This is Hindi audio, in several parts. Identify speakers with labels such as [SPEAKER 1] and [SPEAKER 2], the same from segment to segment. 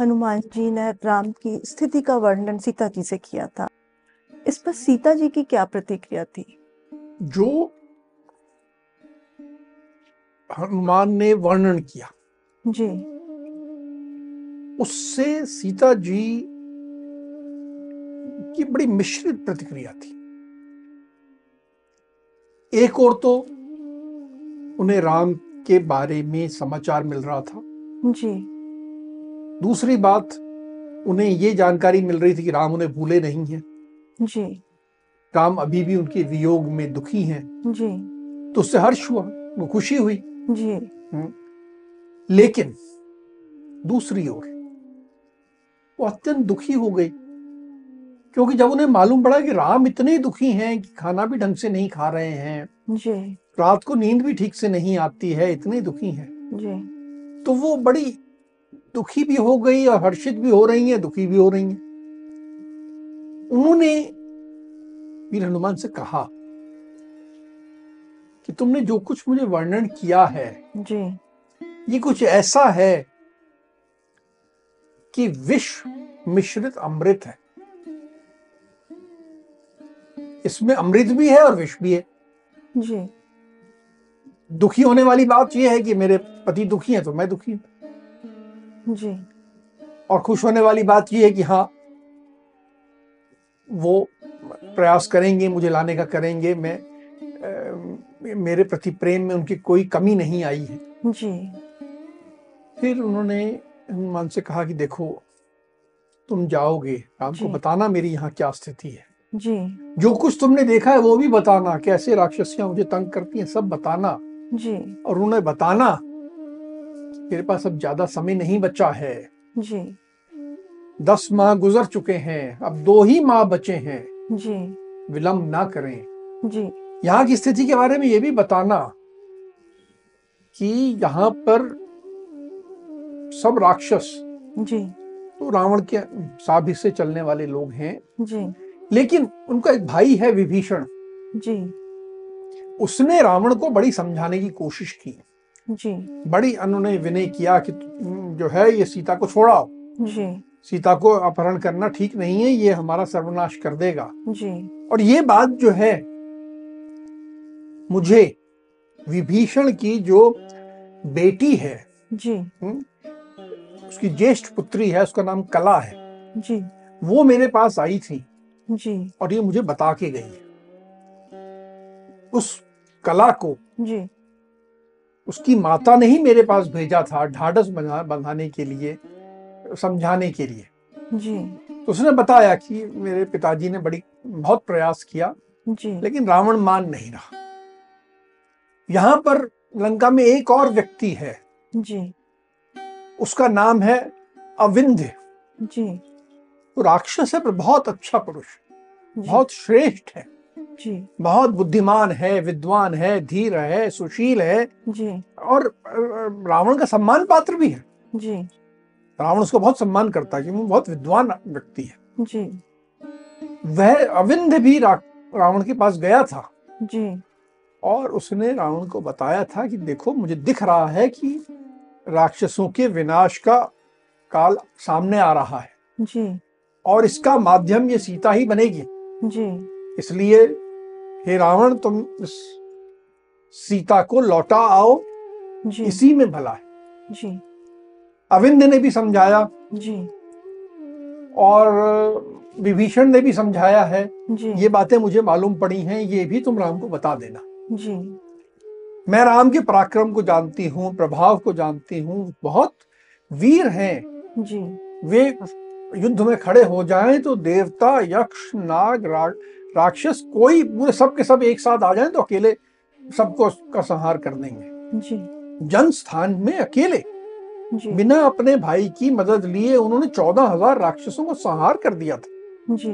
[SPEAKER 1] हनुमान जी ने राम की स्थिति का वर्णन सीता जी से किया था। इस पर सीता जी की क्या प्रतिक्रिया थी?
[SPEAKER 2] जो हनुमान ने वर्णन किया
[SPEAKER 1] जी।
[SPEAKER 2] उससे सीता जी की बड़ी मिश्रित प्रतिक्रिया थी। एक और तो उन्हें राम के बारे में समाचार मिल रहा था।
[SPEAKER 1] जी।
[SPEAKER 2] दूसरी बात उन्हें ये जानकारी मिल रही थी कि राम उन्हें भूले नहीं हैं।
[SPEAKER 1] जी।
[SPEAKER 2] राम अभी भी उनके वियोग में दुखी हैं।
[SPEAKER 1] जी।
[SPEAKER 2] तो उससे हर्ष हुआ वो खुशी हुई।
[SPEAKER 1] जी।
[SPEAKER 2] लेकिन दूसरी ओर वो अत्यंत दुखी हो गई। क्योंकि जब उन्हें मालूम पड़ा कि राम इतने दुखी हैं कि खाना भी ढंग से नहीं खा रहे हैं
[SPEAKER 1] जी।
[SPEAKER 2] रात को नींद भी ठीक से नहीं आती है इतने दुखी हैं।
[SPEAKER 1] जी।
[SPEAKER 2] तो वो बड़ी दुखी भी हो गई और हर्षित भी हो रही हैं दुखी भी हो रही हैं। उन्होंने वीर हनुमान से कहा कि तुमने जो कुछ मुझे वर्णन किया है
[SPEAKER 1] जी।
[SPEAKER 2] ये कुछ ऐसा है कि विष मिश्रित अमृत है। इसमें अमृत भी है और विष भी है।
[SPEAKER 1] जी।
[SPEAKER 2] दुखी होने वाली बात यह है कि मेरे पति दुखी हैं तो मैं दुखी हूँ।
[SPEAKER 1] जी।
[SPEAKER 2] और खुश होने वाली बात यह है कि हाँ वो प्रयास करेंगे मुझे लाने का करेंगे मैं अ, मेरे प्रति प्रेम में उनकी कोई कमी नहीं आई है।
[SPEAKER 1] जी।
[SPEAKER 2] फिर उन्होंने हनुमान से कहा कि देखो तुम जाओगे राम को बताना मेरी यहाँ क्या स्थिति है।
[SPEAKER 1] जी।
[SPEAKER 2] जो कुछ तुमने देखा है वो भी बताना कैसे राक्षसियाँ मुझे तंग करती हैं सब बताना।
[SPEAKER 1] जी।
[SPEAKER 2] और उन्हें बताना मेरे पास अब ज़्यादा समय नहीं बचा है।
[SPEAKER 1] जी।
[SPEAKER 2] दस माह गुजर चुके हैं अब दो ही माह बचे हैं।
[SPEAKER 1] जी।
[SPEAKER 2] विलंब ना करें।
[SPEAKER 1] जी।
[SPEAKER 2] यहाँ की स्थिति के बारे में ये भी बताना कि यहाँ पर सब राक्षस
[SPEAKER 1] जी।
[SPEAKER 2] तो रावण के साबित से चलने वाले लोग हैं।
[SPEAKER 1] जी।
[SPEAKER 2] लेकिन उनका एक भाई है विभीषण।
[SPEAKER 1] जी।
[SPEAKER 2] उसने रावण को बड़ी समझाने की कोशिश की।
[SPEAKER 1] जी।
[SPEAKER 2] बड़ी उन्होंने विनय किया कि जो है ये सीता को छोड़ाओ।
[SPEAKER 1] जी।
[SPEAKER 2] सीता को अपहरण करना ठीक नहीं है ये हमारा सर्वनाश कर देगा।
[SPEAKER 1] जी।
[SPEAKER 2] और ये बात जो है मुझे विभीषण की जो बेटी है
[SPEAKER 1] जी।
[SPEAKER 2] उसकी ज्येष्ठ पुत्री है उसका नाम कला है
[SPEAKER 1] जी।
[SPEAKER 2] वो मेरे पास आई थी।
[SPEAKER 1] जी।
[SPEAKER 2] और ये मुझे बता के गई है। उस कला को
[SPEAKER 1] जी।
[SPEAKER 2] उसकी माता ने ही मेरे पास भेजा था ढाढ़स बना बंधाने के लिए समझाने के लिए।
[SPEAKER 1] जी।
[SPEAKER 2] तो उसने बताया कि मेरे पिताजी ने बड़ी बहुत प्रयास किया
[SPEAKER 1] जी।
[SPEAKER 2] लेकिन रावण मान नहीं रहा। यहाँ पर लंका में एक और व्यक्ति है।
[SPEAKER 1] जी।
[SPEAKER 2] उसका नाम है अविंध्य
[SPEAKER 1] जी।
[SPEAKER 2] वो राक्षस है पर बहुत अच्छा पुरुष बहुत श्रेष्ठ है।
[SPEAKER 1] जी।
[SPEAKER 2] बहुत बुद्धिमान है विद्वान है धीर है सुशील है।
[SPEAKER 1] जी।
[SPEAKER 2] और रावण का सम्मान पात्र भी है।
[SPEAKER 1] जी।
[SPEAKER 2] रावण उसको बहुत सम्मान करता है क्योंकि वो बहुत विद्वान व्यक्ति है।
[SPEAKER 1] जी।
[SPEAKER 2] वह अविंध्य भी रा, रावण के पास गया था।
[SPEAKER 1] जी।
[SPEAKER 2] और उसने रावण को बताया था कि देखो मुझे दिख रहा है कि राक्षसों के विनाश का काल सामने आ रहा है।
[SPEAKER 1] जी।
[SPEAKER 2] और इसका माध्यम ये सीता ही बनेगी।
[SPEAKER 1] जी।
[SPEAKER 2] इसलिए हे रावण तुम इस सीता को लौटा आओ।
[SPEAKER 1] जी।
[SPEAKER 2] इसी में भला है।
[SPEAKER 1] जी।
[SPEAKER 2] अविंद ने भी समझाया।
[SPEAKER 1] जी।
[SPEAKER 2] और विभीषण ने भी समझाया है।
[SPEAKER 1] जी।
[SPEAKER 2] ये बातें मुझे मालूम पड़ी हैं ये भी तुम राम को बता देना।
[SPEAKER 1] जी।
[SPEAKER 2] मैं राम के पराक्रम को जानती हूँ प्रभाव को जानती हूँ बहुत वीर हैं।
[SPEAKER 1] जी।
[SPEAKER 2] वे युद्ध में खड़े हो जाएँ तो देवता यक्ष नाग रा, राक्षस कोई पूरे सब के सब एक साथ आ जाएँ तो अकेले सबको का संहार कर देंगे।
[SPEAKER 1] जी।
[SPEAKER 2] जन स्थान में अकेले
[SPEAKER 1] जी।
[SPEAKER 2] बिना अपने भाई की मदद लिए उन्होंने चौदह हज़ार राक्षसों को संहार कर दिया था।
[SPEAKER 1] जी।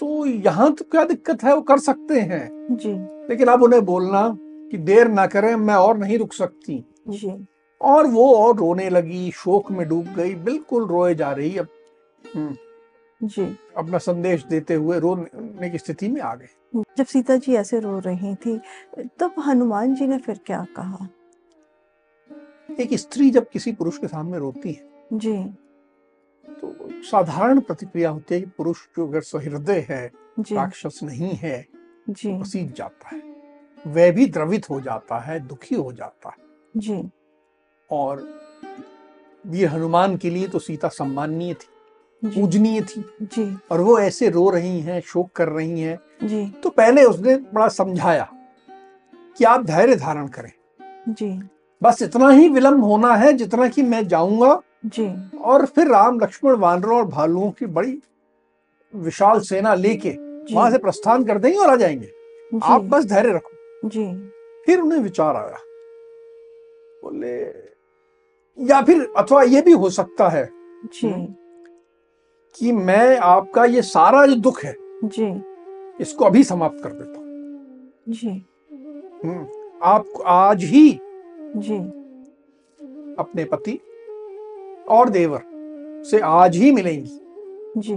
[SPEAKER 2] तो यहाँ तो क्या दिक्कत है? वो कर सकते हैं।
[SPEAKER 1] जी।
[SPEAKER 2] लेकिन अब उन्हें बोलना कि देर ना करें मैं और नहीं रुक सकती।
[SPEAKER 1] जी।
[SPEAKER 2] और वो और रोने लगी शोक में डूब गई बिल्कुल रोए जा रही अब
[SPEAKER 1] जी।
[SPEAKER 2] अपना संदेश देते हुए रोने की स्थिति में आ गए।
[SPEAKER 1] जब सीता जी ऐसे रो रही थी तब हनुमान जी ने फिर क्या कहा?
[SPEAKER 2] एक स्त्री जब किसी पुरुष के सामने रोती है
[SPEAKER 1] जी।
[SPEAKER 2] तो साधारण प्रतिक्रिया होती है कि पुरुष जो अगर सहृदय है राक्षस नहीं है
[SPEAKER 1] जी।
[SPEAKER 2] पसीज जाता है। वह भी द्रवित हो जाता है दुखी हो जाता है।
[SPEAKER 1] जी।
[SPEAKER 2] और वीर हनुमान के लिए तो सीता सम्माननीय थी। पूजनीय थी।
[SPEAKER 1] जी।
[SPEAKER 2] और वो ऐसे रो रही हैं शोक कर रही हैं।
[SPEAKER 1] जी।
[SPEAKER 2] तो पहले उसने बड़ा समझाया कि आप धैर्य धारण करें।
[SPEAKER 1] जी।
[SPEAKER 2] बस इतना ही विलंब होना है जितना कि मैं जाऊँगा।
[SPEAKER 1] जी।
[SPEAKER 2] और फिर राम लक्ष्मण वानरों और भालुओं की बड़ी विशाल सेना लेके वहाँ से प्रस्थान कर देंगे और आ जाएँगे। आप बस धैर्य रखो।
[SPEAKER 1] जी।
[SPEAKER 2] फिर उन्हें विचार आया। बोले या फिर अथवा ये भी हो सकता है
[SPEAKER 1] जी।
[SPEAKER 2] कि मैं आपका ये सारा जो दुख है
[SPEAKER 1] जी।
[SPEAKER 2] इसको अभी समाप्त कर देता हूँ।
[SPEAKER 1] जी।
[SPEAKER 2] हम्म, आप आज ही
[SPEAKER 1] जी।
[SPEAKER 2] अपने पति और देवर से आज ही मिलेंगी।
[SPEAKER 1] जी।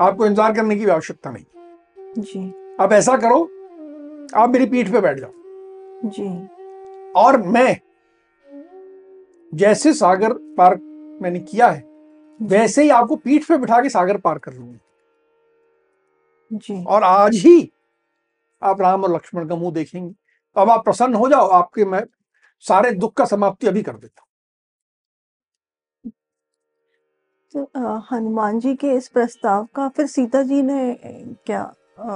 [SPEAKER 2] आपको इंतज़ार करने की आवश्यकता नहीं।
[SPEAKER 1] जी।
[SPEAKER 2] आप ऐसा करो आप मेरी पीठ पे बैठ जाओ।
[SPEAKER 1] जी।
[SPEAKER 2] और मैं जैसे सागर पार्क मैंने किया है वैसे ही आपको पीठ पे बिठा के सागर पार कर लूँगी।
[SPEAKER 1] जी।
[SPEAKER 2] और आज ही आप राम और लक्ष्मण का मुँह देखेंगे। अब आप प्रसन्न हो जाओ आपके मैं सारे दुख का समाप्ति अभी कर देता हूँ।
[SPEAKER 1] तो हनुमान जी के इस प्रस्ताव का फिर सीता जी ने क्या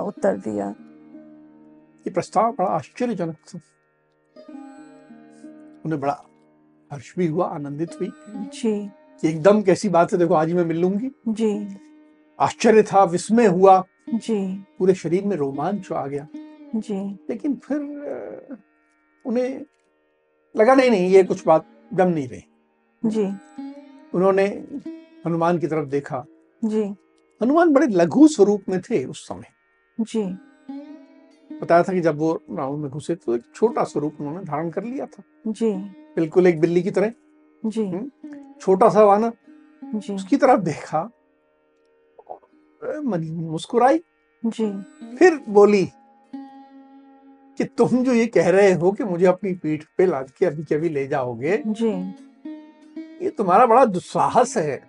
[SPEAKER 1] उत्तर दिया?
[SPEAKER 2] ये प्रस्ताव बड़ा आश्चर्यजनक था। उन्हें बड़ा हर्ष भी हुआ आनंदित हुई।
[SPEAKER 1] जी।
[SPEAKER 2] एकदम कैसी बात है देखो आज ही मैं मिल लूँगी।
[SPEAKER 1] जी।
[SPEAKER 2] आश्चर्य था विस्मय हुआ।
[SPEAKER 1] जी।
[SPEAKER 2] पूरे शरीर में रोमांच आ गया।
[SPEAKER 1] जी।
[SPEAKER 2] लेकिन फिर उन्हें लगा नहीं नहीं ये कुछ बात जम नहीं रही।
[SPEAKER 1] जी।
[SPEAKER 2] उन्होंने हनुमान की तरफ़ देखा।
[SPEAKER 1] जी।
[SPEAKER 2] हनुमान बड़े लघु स्वरूप में थे उस समय।
[SPEAKER 1] जी।
[SPEAKER 2] बताया था कि जब वो रावण में घुसे तो एक छोटा स्वरूप उन्होंने धारण कर लिया था।
[SPEAKER 1] जी।
[SPEAKER 2] बिल्कुल एक बिल्ली की तरह।
[SPEAKER 1] जी।
[SPEAKER 2] छोटा सा वाना
[SPEAKER 1] जी।
[SPEAKER 2] उसकी तरफ़ देखा मुस्कुराई।
[SPEAKER 1] जी।
[SPEAKER 2] फिर बोली कि तुम जो ये कह रहे हो कि मुझे अपनी पीठ पे लाद के अभी के अभी ले जाओगे
[SPEAKER 1] जी।
[SPEAKER 2] ये तुम्हारा बड़ा दुस्साहस है।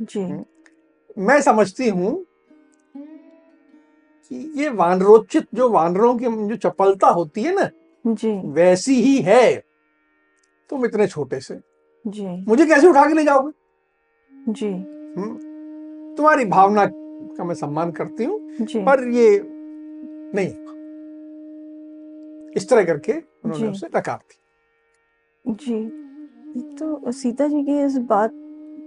[SPEAKER 1] जी।
[SPEAKER 2] मैं समझती हूँ कि ये वानरोचित जो वानरों की जो चपलता होती है ना
[SPEAKER 1] जी।
[SPEAKER 2] वैसी ही है। तुम इतने छोटे से।
[SPEAKER 1] जी।
[SPEAKER 2] मुझे कैसे उठा के ले जाओगे?
[SPEAKER 1] जी।
[SPEAKER 2] हम्म? तुम्हारी भावना का मैं सम्मान करती हूँ पर ये नहीं। इस तरह करके उन्होंने उसे नकार दी
[SPEAKER 1] जी। तो सीता जी की इस बात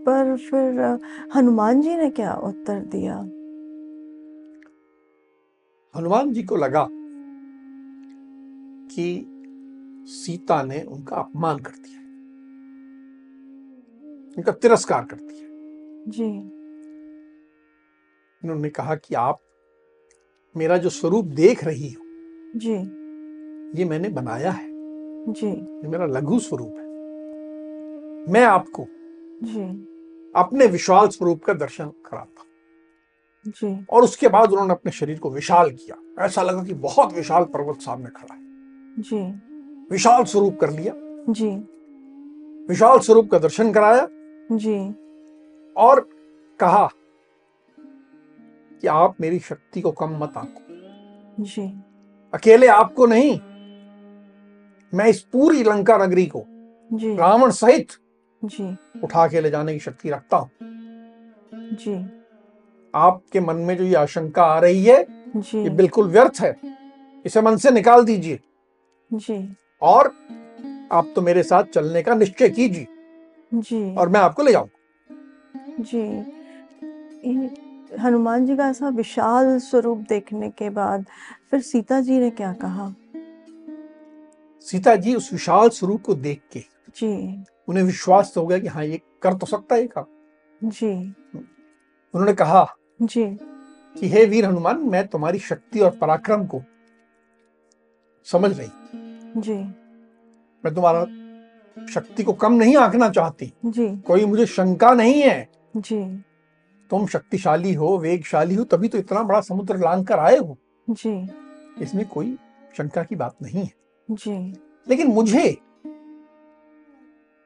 [SPEAKER 1] पर फिर हनुमान जी ने क्या उत्तर दिया?
[SPEAKER 2] हनुमान जी को लगा कि सीता ने उनका अपमान कर दिया। उनका तिरस्कार करती है।
[SPEAKER 1] जी।
[SPEAKER 2] उन्होंने कहा कि आप मेरा जो स्वरूप देख रही हो
[SPEAKER 1] जी।
[SPEAKER 2] ये मैंने बनाया है।
[SPEAKER 1] जी।
[SPEAKER 2] ये मेरा लघु स्वरूप है। मैं आपको
[SPEAKER 1] जी।
[SPEAKER 2] अपने विशाल स्वरूप का दर्शन कराता
[SPEAKER 1] जी।
[SPEAKER 2] और उसके बाद उन्होंने अपने शरीर को विशाल किया। ऐसा लगा कि बहुत विशाल पर्वत सामने खड़ा है।
[SPEAKER 1] जी।
[SPEAKER 2] विशाल स्वरूप कर लिया।
[SPEAKER 1] जी।
[SPEAKER 2] विशाल स्वरूप का दर्शन कराया।
[SPEAKER 1] जी।
[SPEAKER 2] और कहा कि आप मेरी शक्ति को कम मत आंको।
[SPEAKER 1] जी।
[SPEAKER 2] अकेले आपको नहीं मैं इस पूरी लंका नगरी को
[SPEAKER 1] जी।
[SPEAKER 2] रावण सहित
[SPEAKER 1] जी।
[SPEAKER 2] उठा के ले जाने की शक्ति रखता हूँ।
[SPEAKER 1] जी।
[SPEAKER 2] आपके मन में जो ये आशंका आ रही है
[SPEAKER 1] जी।
[SPEAKER 2] ये बिल्कुल व्यर्थ है। इसे मन से निकाल दीजिए।
[SPEAKER 1] जी।
[SPEAKER 2] और आप तो मेरे साथ चलने का निश्चय कीजिए।
[SPEAKER 1] जी।
[SPEAKER 2] और मैं आपको ले जाऊँ
[SPEAKER 1] जी। हनुमान जी का ऐसा विशाल स्वरूप देखने के बाद फिर सीता जी ने क्या कहा?
[SPEAKER 2] सीता जी उस विशाल स्वरूप को देख के
[SPEAKER 1] जी।
[SPEAKER 2] उन्हें विश्वास तो हो गया कि हाँ ये कर तो सकता है काम।
[SPEAKER 1] जी।
[SPEAKER 2] उन्होंने कहा
[SPEAKER 1] जी।
[SPEAKER 2] कि हे वीर हनुमान मैं तुम्हारी शक्ति और पराक्रम को समझ रही।
[SPEAKER 1] जी।
[SPEAKER 2] मैं तुम्हारा शक्ति को कम नहीं आंकना चाहती।
[SPEAKER 1] जी।
[SPEAKER 2] कोई मुझे शंका नहीं है।
[SPEAKER 1] जी।
[SPEAKER 2] तुम शक्तिशाली हो वेगशाली हो तभी तो इतना बड़ा समुद्र लांग कर आए हो।
[SPEAKER 1] जी।
[SPEAKER 2] इसमें कोई शंका की बात नहीं है।
[SPEAKER 1] जी।
[SPEAKER 2] लेकिन मुझे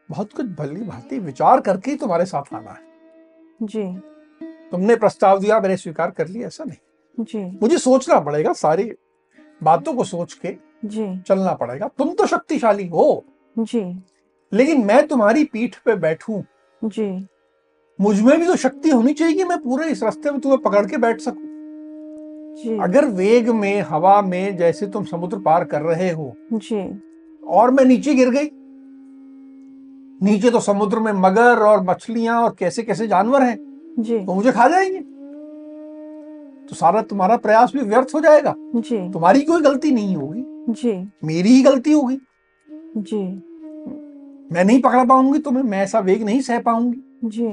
[SPEAKER 2] बहुत कुछ भली भांति विचार करके ही तुम्हारे साथ आना है।
[SPEAKER 1] जी।
[SPEAKER 2] तुमने प्रस्ताव दिया मैंने स्वीकार कर लिया ऐसा नहीं।
[SPEAKER 1] जी।
[SPEAKER 2] मुझे सोचना पड़ेगा सारी बातों को सोच के
[SPEAKER 1] जी।
[SPEAKER 2] चलना पड़ेगा। तुम तो शक्तिशाली हो।
[SPEAKER 1] जी।
[SPEAKER 2] लेकिन मैं तुम्हारी पीठ पे बैठूं।
[SPEAKER 1] जी।
[SPEAKER 2] मुझमें भी तो शक्ति होनी चाहिए कि मैं पूरे इस रास्ते में तुम्हें पकड़ के बैठ सकूँ।
[SPEAKER 1] जी।
[SPEAKER 2] अगर वेग में हवा में जैसे तुम समुद्र पार कर रहे हो
[SPEAKER 1] जी।
[SPEAKER 2] और मैं नीचे गिर गई? नीचे तो समुद्र में मगर और मछलियाँ और कैसे कैसे जानवर हैं
[SPEAKER 1] जी।
[SPEAKER 2] वो मुझे खा जाएँगे। तो सारा तुम्हारा प्रयास भी व्यर्थ हो जाएगा।
[SPEAKER 1] जी।
[SPEAKER 2] तुम्हारी कोई गलती नहीं होगी।
[SPEAKER 1] जी।
[SPEAKER 2] मेरी ही गलती होगी।
[SPEAKER 1] जी।
[SPEAKER 2] मैं नहीं पकड़ पाऊँगी तुम्हें मैं ऐसा वेग नहीं सह पाऊँगी।
[SPEAKER 1] जी।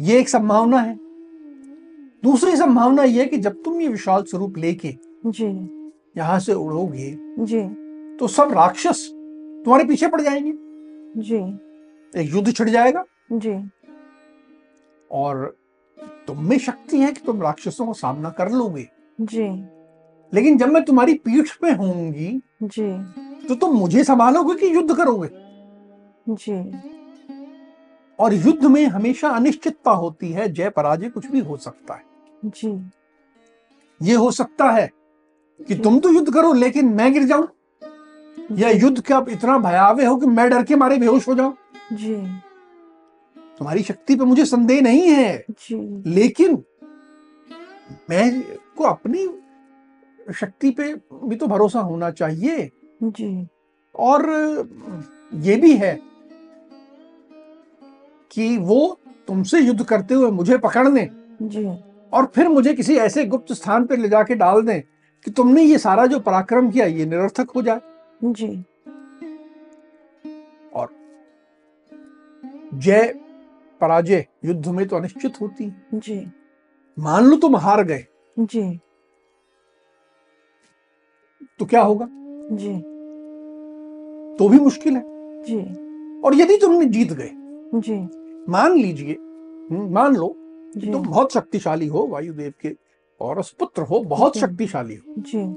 [SPEAKER 2] ये एक संभावना है। दूसरी संभावना यह कि जब तुम ये विशाल स्वरूप लेके
[SPEAKER 1] जी।
[SPEAKER 2] यहाँ से उड़ोगे
[SPEAKER 1] जी।
[SPEAKER 2] तो सब राक्षस तुम्हारे पीछे पड़ जाएँगे।
[SPEAKER 1] जी।
[SPEAKER 2] एक युद्ध छिड़ जाएगा।
[SPEAKER 1] जी।
[SPEAKER 2] और तुम में शक्ति है कि तुम राक्षसों का सामना कर लोगे।
[SPEAKER 1] जी।
[SPEAKER 2] लेकिन जब मैं तुम्हारी पीठ पे होंगी
[SPEAKER 1] जी।
[SPEAKER 2] तो तुम मुझे संभालोगे कि युद्ध करोगे?
[SPEAKER 1] जी।
[SPEAKER 2] और युद्ध में हमेशा अनिश्चितता होती है जय पराजय कुछ भी हो सकता है।
[SPEAKER 1] जी।
[SPEAKER 2] ये हो सकता है कि तुम तो युद्ध करो लेकिन मैं गिर जाऊँ? या युद्ध का इतना भयावह हो कि मैं डर के मारे बेहोश हो जाऊँ?
[SPEAKER 1] जी।
[SPEAKER 2] तुम्हारी शक्ति पे मुझे संदेह नहीं है।
[SPEAKER 1] जी।
[SPEAKER 2] लेकिन मैं को अपनी शक्ति पे भी तो भरोसा होना चाहिए।
[SPEAKER 1] जी।
[SPEAKER 2] और ये भी है कि वो तुमसे युद्ध करते हुए मुझे पकड़ लें।
[SPEAKER 1] जी।
[SPEAKER 2] और फिर मुझे किसी ऐसे गुप्त स्थान पर ले जाके डाल दें कि तुमने ये सारा जो पराक्रम किया ये निरर्थक हो जाए।
[SPEAKER 1] जी।
[SPEAKER 2] और जय पराजय युद्ध में तो अनिश्चित होती। है
[SPEAKER 1] जी।
[SPEAKER 2] मान लो तुम हार गए।
[SPEAKER 1] जी।
[SPEAKER 2] तो क्या होगा?
[SPEAKER 1] जी।
[SPEAKER 2] तो भी मुश्किल है।
[SPEAKER 1] जी।
[SPEAKER 2] और यदि तुमने जीत गए
[SPEAKER 1] जी।
[SPEAKER 2] मान लीजिए हम्म, मान लो कि तुम बहुत शक्तिशाली हो वायुदेव के और पुत्र हो बहुत। शक्तिशाली हो।
[SPEAKER 1] जी।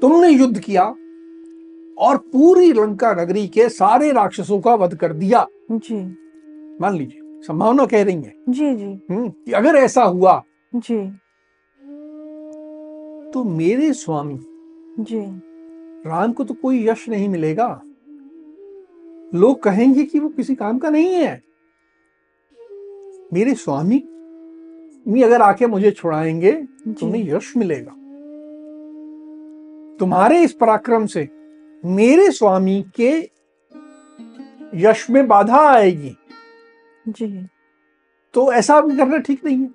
[SPEAKER 2] तुमने युद्ध किया और पूरी लंका नगरी के सारे राक्षसों का वध कर दिया।
[SPEAKER 1] जी।
[SPEAKER 2] मान लीजिए संभावना कह रही है।
[SPEAKER 1] जी जी।
[SPEAKER 2] हम्म, कि अगर ऐसा हुआ
[SPEAKER 1] जी।
[SPEAKER 2] तो मेरे स्वामी
[SPEAKER 1] जी।
[SPEAKER 2] राम को तो कोई यश नहीं मिलेगा। लोग कहेंगे कि वो किसी काम का नहीं है। मेरे स्वामी मी अगर आके मुझे छुड़ाएँगे तुम्हें यश मिलेगा। तुम्हारे इस पराक्रम से मेरे स्वामी के यश में बाधा आएगी।
[SPEAKER 1] जी।
[SPEAKER 2] तो ऐसा करना ठीक नहीं है।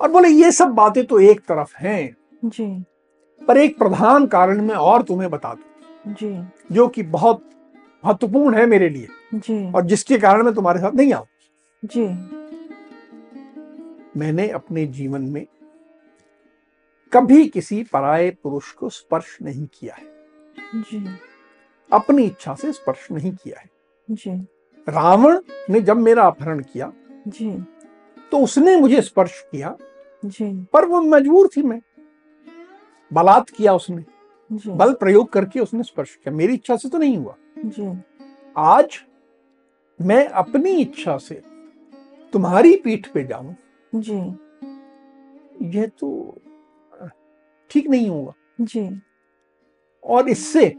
[SPEAKER 2] और बोले ये सब बातें तो एक तरफ़ हैं।
[SPEAKER 1] जी।
[SPEAKER 2] पर एक प्रधान कारण मैं और तुम्हें बता दू
[SPEAKER 1] जी।
[SPEAKER 2] जो कि बहुत महत्वपूर्ण है मेरे लिए।
[SPEAKER 1] जी।
[SPEAKER 2] और जिसके कारण मैं तुम्हारे साथ नहीं आऊँ।
[SPEAKER 1] जी।
[SPEAKER 2] मैंने अपने जीवन में कभी किसी पराये पुरुष को स्पर्श नहीं किया है।
[SPEAKER 1] जी।
[SPEAKER 2] अपनी इच्छा से स्पर्श नहीं किया है।
[SPEAKER 1] जी।
[SPEAKER 2] रावण ने जब मेरा अपहरण किया
[SPEAKER 1] जी।
[SPEAKER 2] तो उसने मुझे स्पर्श किया
[SPEAKER 1] जी।
[SPEAKER 2] पर वो मजबूर थी मैं। बलात् किया उसने।
[SPEAKER 1] जी।
[SPEAKER 2] बल प्रयोग करके उसने स्पर्श किया। मेरी इच्छा से तो नहीं हुआ।
[SPEAKER 1] जी।
[SPEAKER 2] आज मैं अपनी इच्छा से तुम्हारी पीठ पे जाऊँ
[SPEAKER 1] जी।
[SPEAKER 2] यह तो ठीक नहीं होगा।
[SPEAKER 1] जी।
[SPEAKER 2] और इससे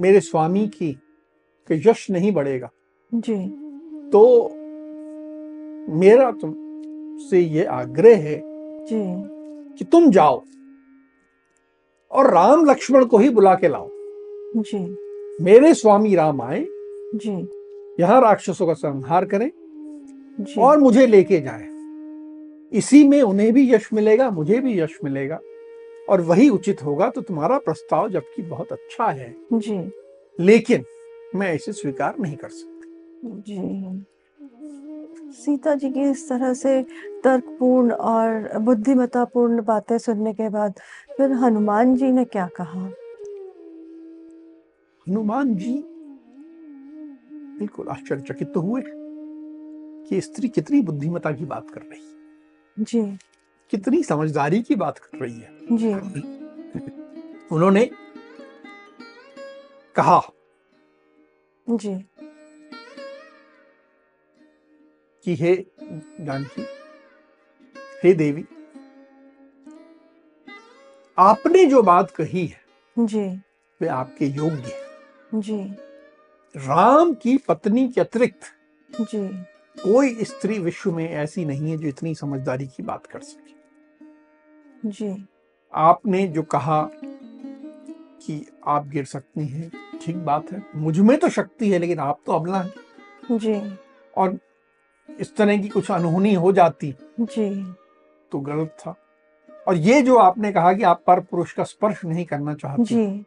[SPEAKER 2] मेरे स्वामी की के यश नहीं बढ़ेगा।
[SPEAKER 1] जी।
[SPEAKER 2] तो मेरा तुम से ये आग्रह है
[SPEAKER 1] जी।
[SPEAKER 2] कि तुम जाओ और राम लक्ष्मण को ही बुला के लाओ।
[SPEAKER 1] जी।
[SPEAKER 2] मेरे स्वामी राम आए
[SPEAKER 1] जी।
[SPEAKER 2] यहाँ राक्षसों का संहार करें और मुझे लेके जाए। इसी में उन्हें भी यश मिलेगा मुझे भी यश मिलेगा। और वही उचित होगा तो तुम्हारा प्रस्ताव जबकि बहुत अच्छा है।
[SPEAKER 1] जी।
[SPEAKER 2] लेकिन मैं इसे स्वीकार नहीं कर सकती।
[SPEAKER 1] जी। सीता जी की इस तरह से तर्कपूर्ण और बुद्धिमत्तापूर्ण बातें सुनने के बाद फिर हनुमान जी ने क्या कहा?
[SPEAKER 2] हनुमान जी बिल्कुल आश्चर्यचकित तो हुए कि स्त्री कितनी बुद्धिमता की बात कर रही है।
[SPEAKER 1] जी।
[SPEAKER 2] कितनी समझदारी की बात कर रही है।
[SPEAKER 1] जी।
[SPEAKER 2] उन्होंने कहा
[SPEAKER 1] जी।
[SPEAKER 2] कि हे जानकी हे देवी आपने जो बात कही है
[SPEAKER 1] जी।
[SPEAKER 2] वे आपके योग्य है।
[SPEAKER 1] जी।
[SPEAKER 2] राम की पत्नी के अतिरिक्त
[SPEAKER 1] जी।
[SPEAKER 2] कोई स्त्री विश्व में ऐसी नहीं है जो इतनी समझदारी की बात कर सके।
[SPEAKER 1] जी।
[SPEAKER 2] आपने जो कहा कि आप गिर सकती हैं ठीक बात है। मुझमें तो शक्ति है लेकिन आप तो अबला हैं।
[SPEAKER 1] जी।
[SPEAKER 2] और इस तरह की कुछ अनहोनी हो जाती
[SPEAKER 1] जी।
[SPEAKER 2] तो गलत था। और ये जो आपने कहा कि आप पर पुरुष का स्पर्श नहीं करना चाहते
[SPEAKER 1] जी।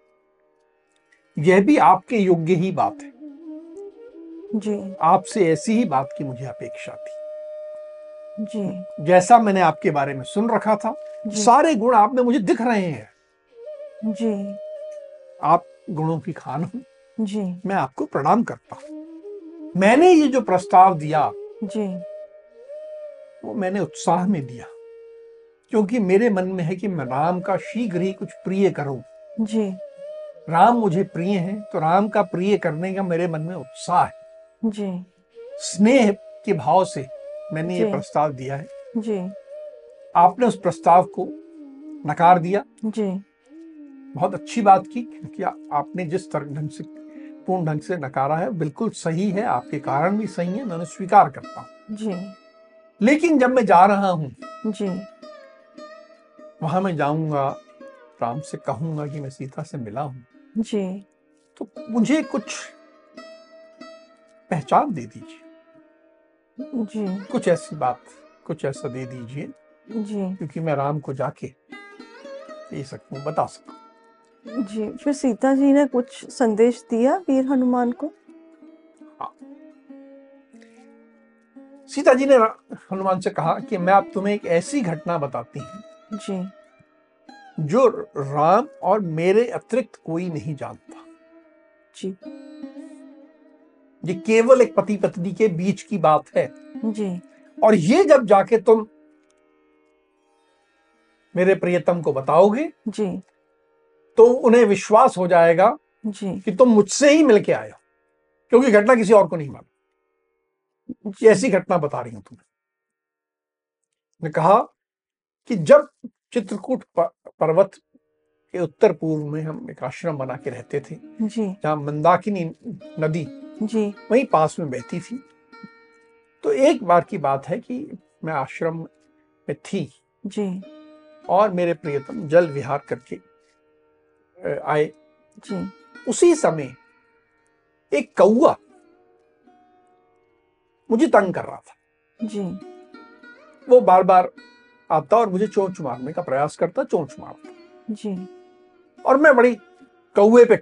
[SPEAKER 2] यह भी आपके योग्य ही बात है।
[SPEAKER 1] जी।
[SPEAKER 2] आपसे ऐसी ही बात की मुझे अपेक्षा थी।
[SPEAKER 1] जी।
[SPEAKER 2] जैसा मैंने आपके बारे में सुन रखा था सारे गुण आप में मुझे दिख रहे हैं।
[SPEAKER 1] जी।
[SPEAKER 2] आप गुणों की खान हूँ।
[SPEAKER 1] जी।
[SPEAKER 2] मैं आपको प्रणाम करता हूँ। मैंने ये जो प्रस्ताव दिया
[SPEAKER 1] जी।
[SPEAKER 2] वो मैंने उत्साह में दिया। क्योंकि मेरे मन में है कि मैं राम का शीघ्र ही कुछ प्रिय करूँ।
[SPEAKER 1] जी।
[SPEAKER 2] राम मुझे प्रिय है तो राम का प्रिय करने का मेरे मन में उत्साह है।
[SPEAKER 1] जी।
[SPEAKER 2] स्नेह के भाव से मैंने ये प्रस्ताव दिया है।
[SPEAKER 1] जी।
[SPEAKER 2] आपने उस प्रस्ताव को नकार दिया।
[SPEAKER 1] जी।
[SPEAKER 2] बहुत अच्छी बात की क्योंकि आपने जिस तरह ढंग से पूर्ण ढंग से नकारा है बिल्कुल सही है आपके कारण भी सही है मैं उन्हें स्वीकार करता हूँ।
[SPEAKER 1] जी।
[SPEAKER 2] लेकिन जब मैं जा रहा हूँ
[SPEAKER 1] जी।
[SPEAKER 2] वहाँ मैं जाऊँगा राम से कहूँगा कि मैं सीता से मिला हूँ।
[SPEAKER 1] जी।
[SPEAKER 2] तो मुझे कुछ पहचान दे दीजिए।
[SPEAKER 1] जी।
[SPEAKER 2] कुछ ऐसी बात कुछ ऐसा दे दीजिए
[SPEAKER 1] जी।
[SPEAKER 2] क्योंकि मैं राम को जाके दे सकूँ बता सकूँ।
[SPEAKER 1] जी फिर सीता जी ने कुछ संदेश दिया वीर हनुमान को?
[SPEAKER 2] सीता जी ने हनुमान से कहा कि मैं अब तुम्हें एक ऐसी घटना बताती हूँ।
[SPEAKER 1] जी।
[SPEAKER 2] जो राम और मेरे अतिरिक्त कोई नहीं जानता।
[SPEAKER 1] जी।
[SPEAKER 2] ये केवल एक पति पत्नी के बीच की बात है।
[SPEAKER 1] जी।
[SPEAKER 2] और ये जब जाके तुम मेरे प्रियतम को बताओगे
[SPEAKER 1] जी।
[SPEAKER 2] तो उन्हें विश्वास हो जाएगा
[SPEAKER 1] जी।
[SPEAKER 2] कि तुम मुझसे ही मिलके आए हो क्योंकि घटना किसी और को नहीं मालूम। ऐसी घटना बता रही हूँ तुम्हें। ने कहा कि जब चित्रकूट पर्वत के उत्तर पूर्व में हम एक आश्रम बना के रहते थे जहाँ मंदाकिनी नदी
[SPEAKER 1] जी।
[SPEAKER 2] वहीं पास में बहती थी। तो एक बार की बात है कि मैं आश्रम में थी।
[SPEAKER 1] जी।
[SPEAKER 2] और मेरे प्रियतम जल विहार करके आए।
[SPEAKER 1] जी।
[SPEAKER 2] उसी समय एक कौआ मुझे तंग कर रहा था।
[SPEAKER 1] जी।
[SPEAKER 2] वो बार बार आता और मुझे चोंच मारने का प्रयास करता चोंच मारता।
[SPEAKER 1] जी।
[SPEAKER 2] और मैं बड़ी कौए पे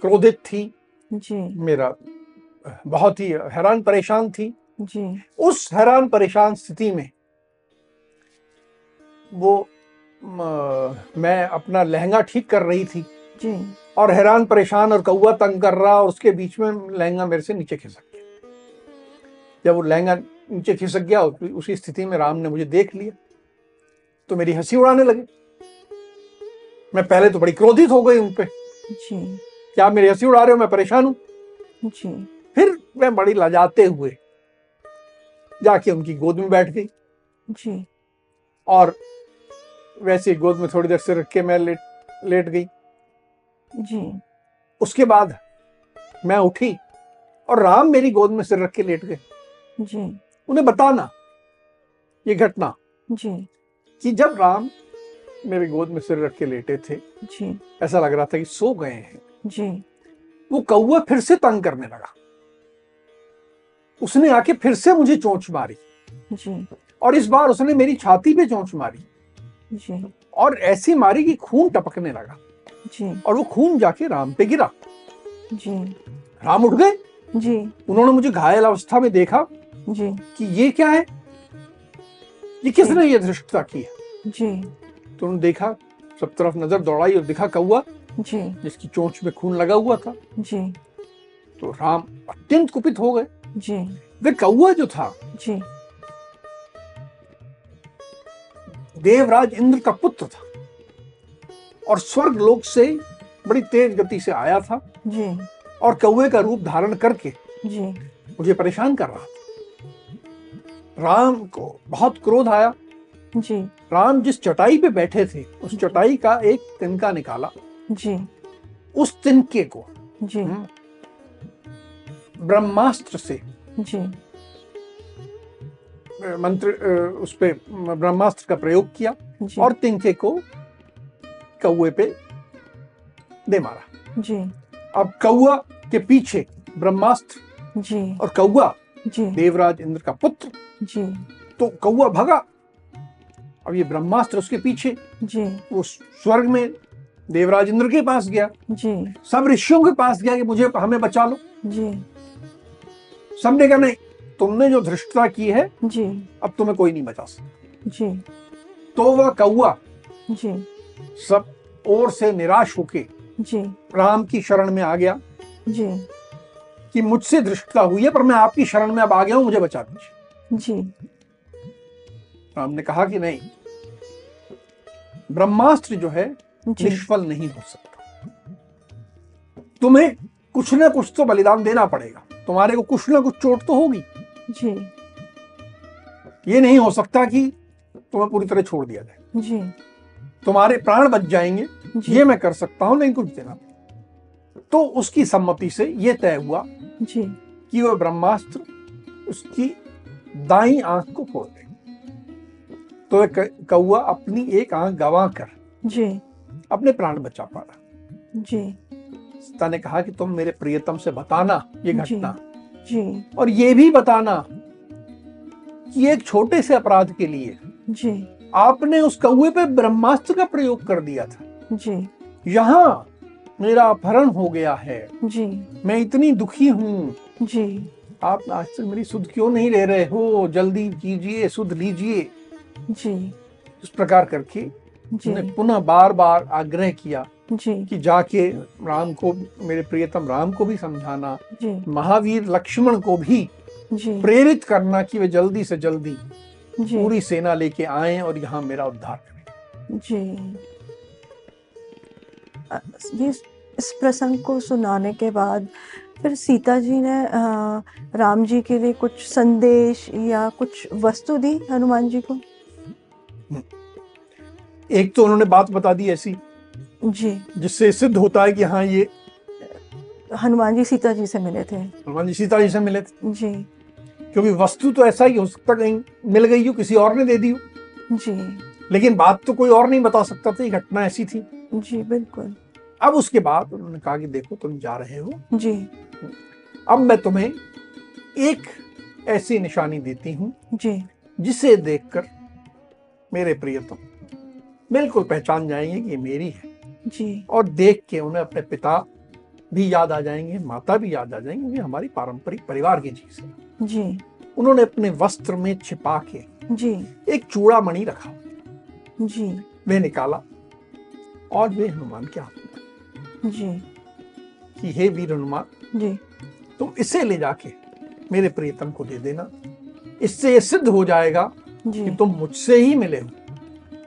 [SPEAKER 2] क्रोधित थी।
[SPEAKER 1] जी।
[SPEAKER 2] मेरा बहुत ही हैरान परेशान थी।
[SPEAKER 1] जी।
[SPEAKER 2] उस हैरान परेशान स्थिति में वो मैं अपना लहंगा ठीक कर रही थी।
[SPEAKER 1] जी।
[SPEAKER 2] और हैरान परेशान और कौआ तंग कर रहा और उसके बीच में लहंगा मेरे से नीचे खिसक गया। जब वो लहंगा नीचे खिसक गया उसी स्थिति में राम ने मुझे देख लिया तो मेरी हँसी उड़ाने लगे। मैं पहले तो बड़ी क्रोधित हो गई उन पे। क्या आप मेरी हँसी उड़ा रहे हो? मैं परेशान हूँ।
[SPEAKER 1] जी।
[SPEAKER 2] फिर मैं बड़ी लजाते हुए जाके उनकी गोद में बैठ गई।
[SPEAKER 1] जी।
[SPEAKER 2] और वैसे गोद में थोड़ी देर से रख के मैं लेट लेट गई।
[SPEAKER 1] जी।
[SPEAKER 2] उसके बाद मैं उठी और राम मेरी गोद में सिर रख के लेट गए।
[SPEAKER 1] जी।
[SPEAKER 2] उन्हें बताना ये घटना
[SPEAKER 1] जी।
[SPEAKER 2] कि जब राम मेरी गोद में सिर रख के लेटे थे
[SPEAKER 1] जी।
[SPEAKER 2] ऐसा लग रहा था कि सो गए हैं।
[SPEAKER 1] जी।
[SPEAKER 2] वो कौआ फिर से तंग करने लगा। उसने आके फिर से मुझे चोंच मारी।
[SPEAKER 1] जी।
[SPEAKER 2] और इस बार उसने मेरी छाती पे चोंच मारी।
[SPEAKER 1] जी।
[SPEAKER 2] और ऐसी मारी कि खून टपकने लगा।
[SPEAKER 1] जी।
[SPEAKER 2] और वो खून जाके राम पे गिरा।
[SPEAKER 1] जी।
[SPEAKER 2] राम उठ गए।
[SPEAKER 1] जी।
[SPEAKER 2] उन्होंने मुझे घायल अवस्था में देखा
[SPEAKER 1] जी।
[SPEAKER 2] कि ये क्या है? ये किसने ये धृष्टता की है?
[SPEAKER 1] जी।
[SPEAKER 2] तो उन्होंने देखा सब तरफ़ नज़र दौड़ाई और दिखा कौआ
[SPEAKER 1] जी।
[SPEAKER 2] जिसकी चोंच में खून लगा हुआ था।
[SPEAKER 1] जी।
[SPEAKER 2] तो राम अत्यंत कुपित हो गए।
[SPEAKER 1] जी।
[SPEAKER 2] वे कौआ जो था।
[SPEAKER 1] जी।
[SPEAKER 2] देवराज इंद्र का पुत्र था। और स्वर्ग लोक से बड़ी तेज गति से आया था।
[SPEAKER 1] जी।
[SPEAKER 2] और कौए का रूप धारण करके
[SPEAKER 1] जी।
[SPEAKER 2] मुझे परेशान कर रहा था। राम को बहुत क्रोध आया।
[SPEAKER 1] जी।
[SPEAKER 2] राम जिस चटाई पे बैठे थे उस चटाई का एक तिनका निकाला।
[SPEAKER 1] जी।
[SPEAKER 2] उस तिनके को
[SPEAKER 1] जी।
[SPEAKER 2] हम्म, ब्रह्मास्त्र से
[SPEAKER 1] जी।
[SPEAKER 2] मंत्र उस पे ब्रह्मास्त्र का प्रयोग किया और तिनके को कौए पे दे मारा।
[SPEAKER 1] जी।
[SPEAKER 2] अब कौआ के पीछे ब्रह्मास्त्र
[SPEAKER 1] जी।
[SPEAKER 2] और कौआ
[SPEAKER 1] जी।
[SPEAKER 2] देवराज इंद्र का पुत्र
[SPEAKER 1] जी।
[SPEAKER 2] तो कौआ भगा। अब ये ब्रह्मास्त्र उसके पीछे
[SPEAKER 1] जी।
[SPEAKER 2] वो स्वर्ग में देवराज इंद्र के पास गया।
[SPEAKER 1] जी।
[SPEAKER 2] सब ऋषियों के पास गया कि मुझे हमें बचा लो।
[SPEAKER 1] जी।
[SPEAKER 2] सबने कहा नहीं तुमने जो धृष्टता की है
[SPEAKER 1] जी।
[SPEAKER 2] अब तुम्हें कोई नहीं बचा सकता।
[SPEAKER 1] जी।
[SPEAKER 2] तो वह कौआ
[SPEAKER 1] जी।
[SPEAKER 2] सब ओर से निराश होके
[SPEAKER 1] जी।
[SPEAKER 2] राम की शरण में आ गया
[SPEAKER 1] जी।
[SPEAKER 2] कि मुझसे धृष्टता हुई है पर मैं आपकी शरण में अब आ गया हूँ मुझे बचा दीजिए।
[SPEAKER 1] जी।
[SPEAKER 2] राम ने कहा कि नहीं ब्रह्मास्त्र जो है निष्फल नहीं हो सकता। तुम्हें कुछ ना कुछ तो बलिदान देना पड़ेगा। तुम्हारे को कुछ ना कुछ चोट तो होगी।
[SPEAKER 1] जी।
[SPEAKER 2] ये नहीं हो सकता कि तुम्हें पूरी तरह छोड़ दिया जाए।
[SPEAKER 1] जी।
[SPEAKER 2] तुम्हारे प्राण बच जाएँगे। ये मैं कर सकता हूँ लेकिन कुछ देना तो उसकी सम्मति से ये तय हुआ
[SPEAKER 1] जी।
[SPEAKER 2] कि वह ब्रह्मास्त्र उसकी दाई आँख को फोड़ दे तो वह कौआ अपनी एक आँख गवा कर
[SPEAKER 1] जी।
[SPEAKER 2] अपने प्राण बचा पा रहा
[SPEAKER 1] जी।
[SPEAKER 2] सीता ने कहा कि तुम मेरे प्रियतम से बताना ये घटना।
[SPEAKER 1] जी।
[SPEAKER 2] और ये भी बताना कि एक छोटे से अपराध के लिए
[SPEAKER 1] जी।
[SPEAKER 2] आपने उस कौए पे ब्रह्मास्त्र का प्रयोग कर दिया था।
[SPEAKER 1] जी।
[SPEAKER 2] यहाँ मेरा अपहरण हो गया है।
[SPEAKER 1] जी।
[SPEAKER 2] मैं इतनी दुखी हूँ।
[SPEAKER 1] जी।
[SPEAKER 2] आप आज तक मेरी सुध क्यों नहीं ले रहे हो? जल्दी कीजिए सुध लीजिए।
[SPEAKER 1] जी।
[SPEAKER 2] इस प्रकार करके उन्हें पुनः बार बार आग्रह किया
[SPEAKER 1] जी।
[SPEAKER 2] कि जाके राम को मेरे प्रियतम राम को भी समझाना
[SPEAKER 1] जी।
[SPEAKER 2] महावीर लक्ष्मण को भी
[SPEAKER 1] जी।
[SPEAKER 2] प्रेरित करना कि वे जल्दी से जल्दी
[SPEAKER 1] जी।
[SPEAKER 2] पूरी सेना लेके आए और यहाँ मेरा उद्धार करें।
[SPEAKER 1] जी। ये इस प्रसंग को सुनाने के बाद फिर सीता जी ने अ, राम जी के लिए कुछ संदेश या कुछ वस्तु दी हनुमान जी को?
[SPEAKER 2] एक तो उन्होंने बात बता दी ऐसी
[SPEAKER 1] जी।
[SPEAKER 2] जिससे सिद्ध होता है कि हाँ ये
[SPEAKER 1] हनुमान जी सीता जी से मिले थे।
[SPEAKER 2] हनुमान जी सीता जी से मिले थे।
[SPEAKER 1] जी।
[SPEAKER 2] क्योंकि वस्तु तो ऐसा ही हो सकता कहीं मिल गई हो किसी और ने दे दी हो।
[SPEAKER 1] जी।
[SPEAKER 2] लेकिन बात तो कोई और नहीं बता सकता था घटना ऐसी थी।
[SPEAKER 1] जी बिल्कुल।
[SPEAKER 2] अब उसके बाद उन्होंने कहा कि देखो तुम जा रहे हो।
[SPEAKER 1] जी।
[SPEAKER 2] अब मैं तुम्हें एक ऐसी निशानी देती हूँ
[SPEAKER 1] जी।
[SPEAKER 2] जिसे देखकर मेरे प्रियतम बिल्कुल पहचान जाएँगे कि ये मेरी है।
[SPEAKER 1] जी।
[SPEAKER 2] और देख के उन्हें अपने पिता भी याद आ जाएँगे माता भी याद आ जाएँगे ये हमारी पारंपरिक परिवार की चीज़ है।
[SPEAKER 1] जी।
[SPEAKER 2] उन्होंने अपने वस्त्र में छिपा के
[SPEAKER 1] जी।
[SPEAKER 2] एक चूड़ा मणि रखा।
[SPEAKER 1] जी।
[SPEAKER 2] वे निकाला और वे हनुमान के हाथ में
[SPEAKER 1] जी।
[SPEAKER 2] कि हे वीर हनुमान
[SPEAKER 1] जी।
[SPEAKER 2] तुम इसे ले जाके मेरे प्रियतम को दे देना। इससे ये सिद्ध हो जाएगा
[SPEAKER 1] जी।
[SPEAKER 2] कि तुम मुझसे ही मिले हो।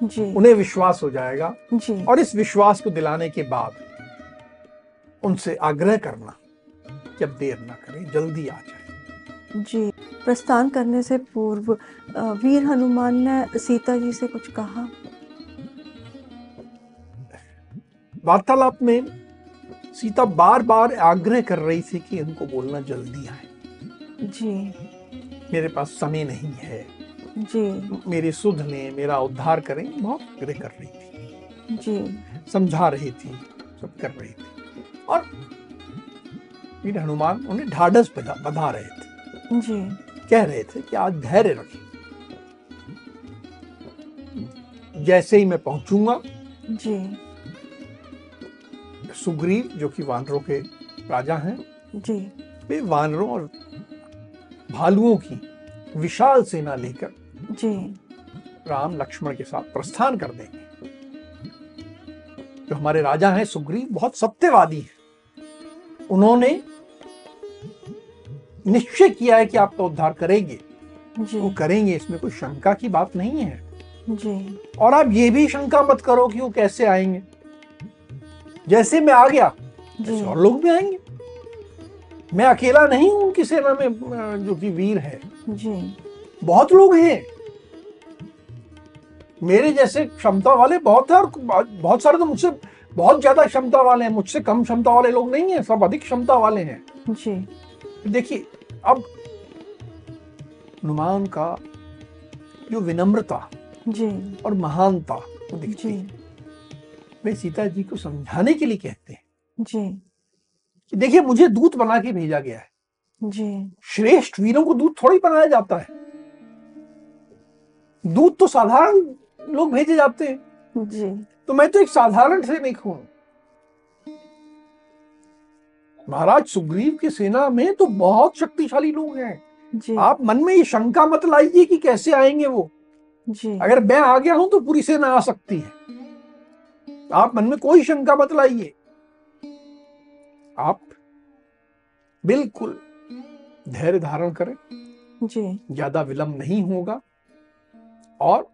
[SPEAKER 1] जी।
[SPEAKER 2] उन्हें विश्वास हो जाएगा
[SPEAKER 1] जी।
[SPEAKER 2] और इस विश्वास को दिलाने के बाद उनसे आग्रह करना जब देर ना करें जल्दी आ जाए।
[SPEAKER 1] जी प्रस्थान करने से पूर्व वीर हनुमान ने सीता जी से कुछ कहा?
[SPEAKER 2] वार्तालाप में सीता बार बार आग्रह कर रही थी कि उनको बोलना जल्दी आए।
[SPEAKER 1] जी।
[SPEAKER 2] मेरे पास समय नहीं है।
[SPEAKER 1] जी।
[SPEAKER 2] मेरी सुध लें मेरा उद्धार करें बहुत आग्रह कर रही थी।
[SPEAKER 1] जी।
[SPEAKER 2] समझा रही थी सब कर रही थी। और वीर हनुमान उन्हें ढाढ़स बधा बधा रहे थे।
[SPEAKER 1] जी।
[SPEAKER 2] कह रहे थे कि आज धैर्य रखें। जैसे ही मैं पहुंचूँगा
[SPEAKER 1] जी।
[SPEAKER 2] सुग्रीव जो कि वानरों के राजा हैं
[SPEAKER 1] जी।
[SPEAKER 2] वे वानरों और भालुओं की विशाल सेना लेकर
[SPEAKER 1] जी।
[SPEAKER 2] राम लक्ष्मण के साथ प्रस्थान कर देंगे। जो हमारे राजा हैं सुग्रीव बहुत सत्यवादी हैं। उन्होंने निश्चय किया है कि आपका उद्धार करेंगे।
[SPEAKER 1] जी।
[SPEAKER 2] वो करेंगे इसमें कोई शंका की बात नहीं है।
[SPEAKER 1] जी।
[SPEAKER 2] और आप ये भी शंका मत करो कि वो कैसे आएँगे। जैसे मैं आ गया
[SPEAKER 1] जी।
[SPEAKER 2] ऐसे और लोग भी आएँगे। मैं अकेला नहीं हूँ उनकी सेना में जो कि वीर है।
[SPEAKER 1] जी।
[SPEAKER 2] बहुत लोग हैं। मेरे जैसे क्षमता वाले बहुत है और बहुत सारे तो मुझसे बहुत ज़्यादा क्षमता वाले हैं मुझसे कम क्षमता वाले लोग नहीं है सब अधिक क्षमता वाले हैं।
[SPEAKER 1] जी।
[SPEAKER 2] देखिए अब हनुमान का जो विनम्रता
[SPEAKER 1] जी।
[SPEAKER 2] और महानता वो दिखती है वे सीता जी को समझाने के लिए कहते हैं।
[SPEAKER 1] जी।
[SPEAKER 2] कि देखिए मुझे दूत बना के भेजा गया है।
[SPEAKER 1] जी।
[SPEAKER 2] श्रेष्ठ वीरों को दूत थोड़ी बनाया जाता है। दूत तो साधारण लोग भेजे जाते हैं।
[SPEAKER 1] जी।
[SPEAKER 2] तो मैं तो एक साधारण सैनिक हूँ। महाराज सुग्रीव की सेना में तो बहुत शक्तिशाली लोग हैं।
[SPEAKER 1] जी।
[SPEAKER 2] आप मन में ये शंका मत लाइए कि कैसे आएँगे वो।
[SPEAKER 1] जी।
[SPEAKER 2] अगर मैं आ गया हूँ तो पूरी सेना आ सकती है। आप मन में कोई शंका मत लाइए। आप बिल्कुल धैर्य धारण करें।
[SPEAKER 1] जी।
[SPEAKER 2] ज़्यादा विलंब नहीं होगा। और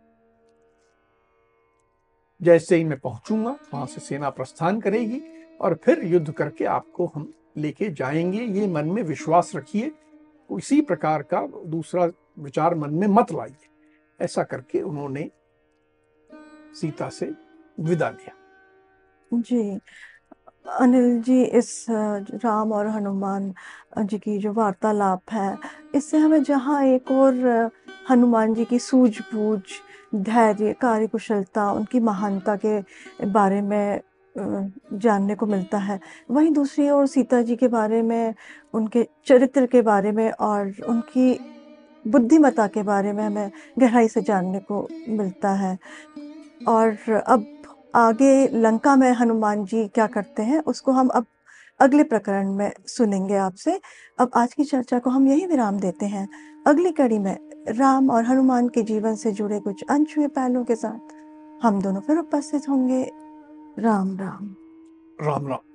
[SPEAKER 2] जैसे ही मैं पहुंचूँगा, वहाँ से सेना प्रस्थान करेगी और फिर युद्ध करके आपको हम लेके जाएँगे। ये मन में विश्वास रखिए इसी प्रकार का दूसरा विचार मन में मत लाइए। ऐसा करके उन्होंने सीता से विदा लिया।
[SPEAKER 1] जी, अनिल जी, इस, राम और हनुमान जी की जो वार्तालाप है, इससे हमें जहाँ एक और, हनुमान जी की सूझबूझ धैर्य, कार्यकुशलता, उनकी महानता के बारे में जानने को मिलता है। वहीं दूसरी ओर सीता जी के बारे में, उनके चरित्र के बारे में और उनकी बुद्धिमता के बारे में हमें गहराई से जानने को मिलता है। और अब आगे लंका में हनुमान जी क्या करते हैं, उसको हम अब अगले प्रकरण में सुनेंगे आपसे। अब आज की चर्चा को हम यही विराम देते हैं। अगली कड़ी में राम और हनुमान के जीवन से जुड़े कुछ अनछुए पहलुओं के साथ हम दोनों फिर उपस्थित होंगे। राम राम।
[SPEAKER 2] राम राम।